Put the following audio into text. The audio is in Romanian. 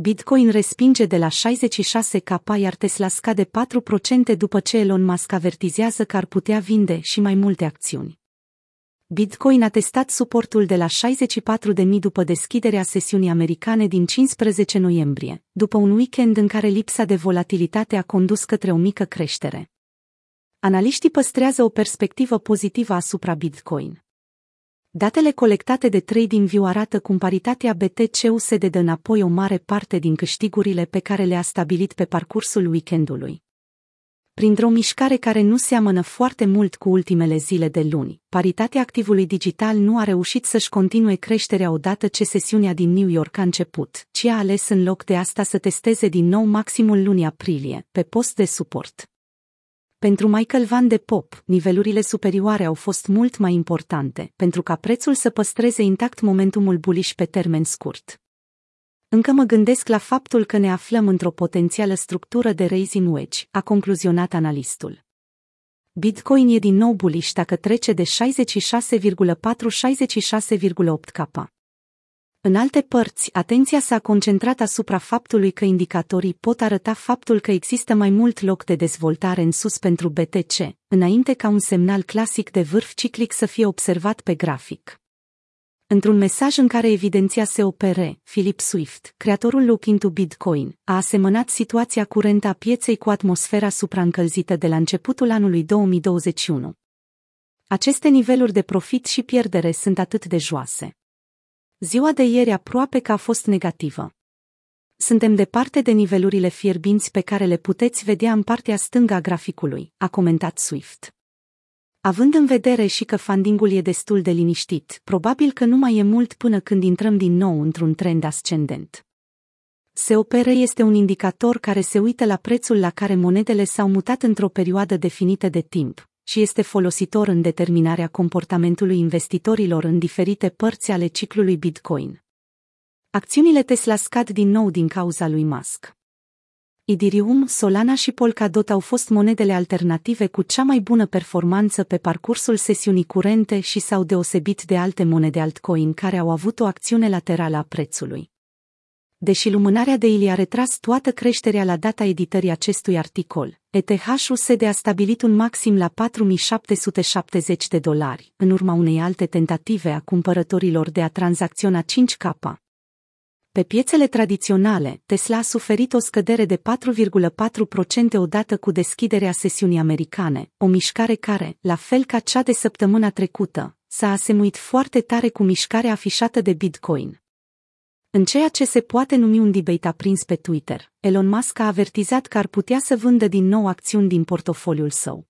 Bitcoin respinge de la 66k, iar Tesla scade 4% după ce Elon Musk avertizează că ar putea vinde și mai multe acțiuni. Bitcoin a testat suportul de la 64.000 după deschiderea sesiunii americane din 15 noiembrie, după un weekend în care lipsa de volatilitate a condus către o mică creștere. Analiștii păstrează o perspectivă pozitivă asupra Bitcoin. Datele colectate de TradingView arată cum paritatea BTC-USD dă înapoi o mare parte din câștigurile pe care le-a stabilit pe parcursul weekendului. Printr-o mișcare care nu seamănă foarte mult cu ultimele zile de luni, paritatea activului digital nu a reușit să-și continue creșterea odată ce sesiunea din New York a început, ci a ales în loc de asta să testeze din nou maximul lunii aprilie, pe post de suport. Pentru Michael Van de Pop, nivelurile superioare au fost mult mai importante, pentru ca prețul să păstreze intact momentumul bullish pe termen scurt. Încă mă gândesc la faptul că ne aflăm într-o potențială structură de raising wedge, a concluzionat analistul. Bitcoin e din nou bullish dacă trece de 66,4-66,8 k. În alte părți, atenția s-a concentrat asupra faptului că indicatorii pot arăta faptul că există mai mult loc de dezvoltare în sus pentru BTC, înainte ca un semnal clasic de vârf ciclic să fie observat pe grafic. Într-un mesaj în care evidenția se opere, Philip Swift, creatorul Look into Bitcoin, a asemănat situația curentă a pieței cu atmosfera supraîncălzită de la începutul anului 2021. Aceste niveluri de profit și pierdere sunt atât de joase. Ziua de ieri aproape că a fost negativă. Suntem departe de nivelurile fierbinți pe care le puteți vedea în partea stângă a graficului, a comentat Swift. Având în vedere și că fundingul e destul de liniștit, probabil că nu mai e mult până când intrăm din nou într-un trend ascendent. SOPR este un indicator care se uită la prețul la care monedele s-au mutat într-o perioadă definită de timp și este folositor în determinarea comportamentului investitorilor în diferite părți ale ciclului Bitcoin. Acțiunile Tesla scad din nou din cauza lui Musk. Ethereum, Solana și Polkadot au fost monedele alternative cu cea mai bună performanță pe parcursul sesiunii curente și s-au deosebit de alte monede altcoin care au avut o acțiune laterală a prețului. Deși lumânarea i a retras toată creșterea la data editării acestui articol, ETH-USD a stabilit un maxim la 4770 de dolari, în urma unei alte tentative a cumpărătorilor de a tranzacționa 5K. Pe piețele tradiționale, Tesla a suferit o scădere de 4,4% odată cu deschiderea sesiunii americane, o mișcare care, la fel ca cea de săptămâna trecută, s-a asemuit foarte tare cu mișcarea afișată de Bitcoin. În ceea ce se poate numi un debate aprins pe Twitter, Elon Musk a avertizat că ar putea să vândă din nou acțiuni din portofoliul său.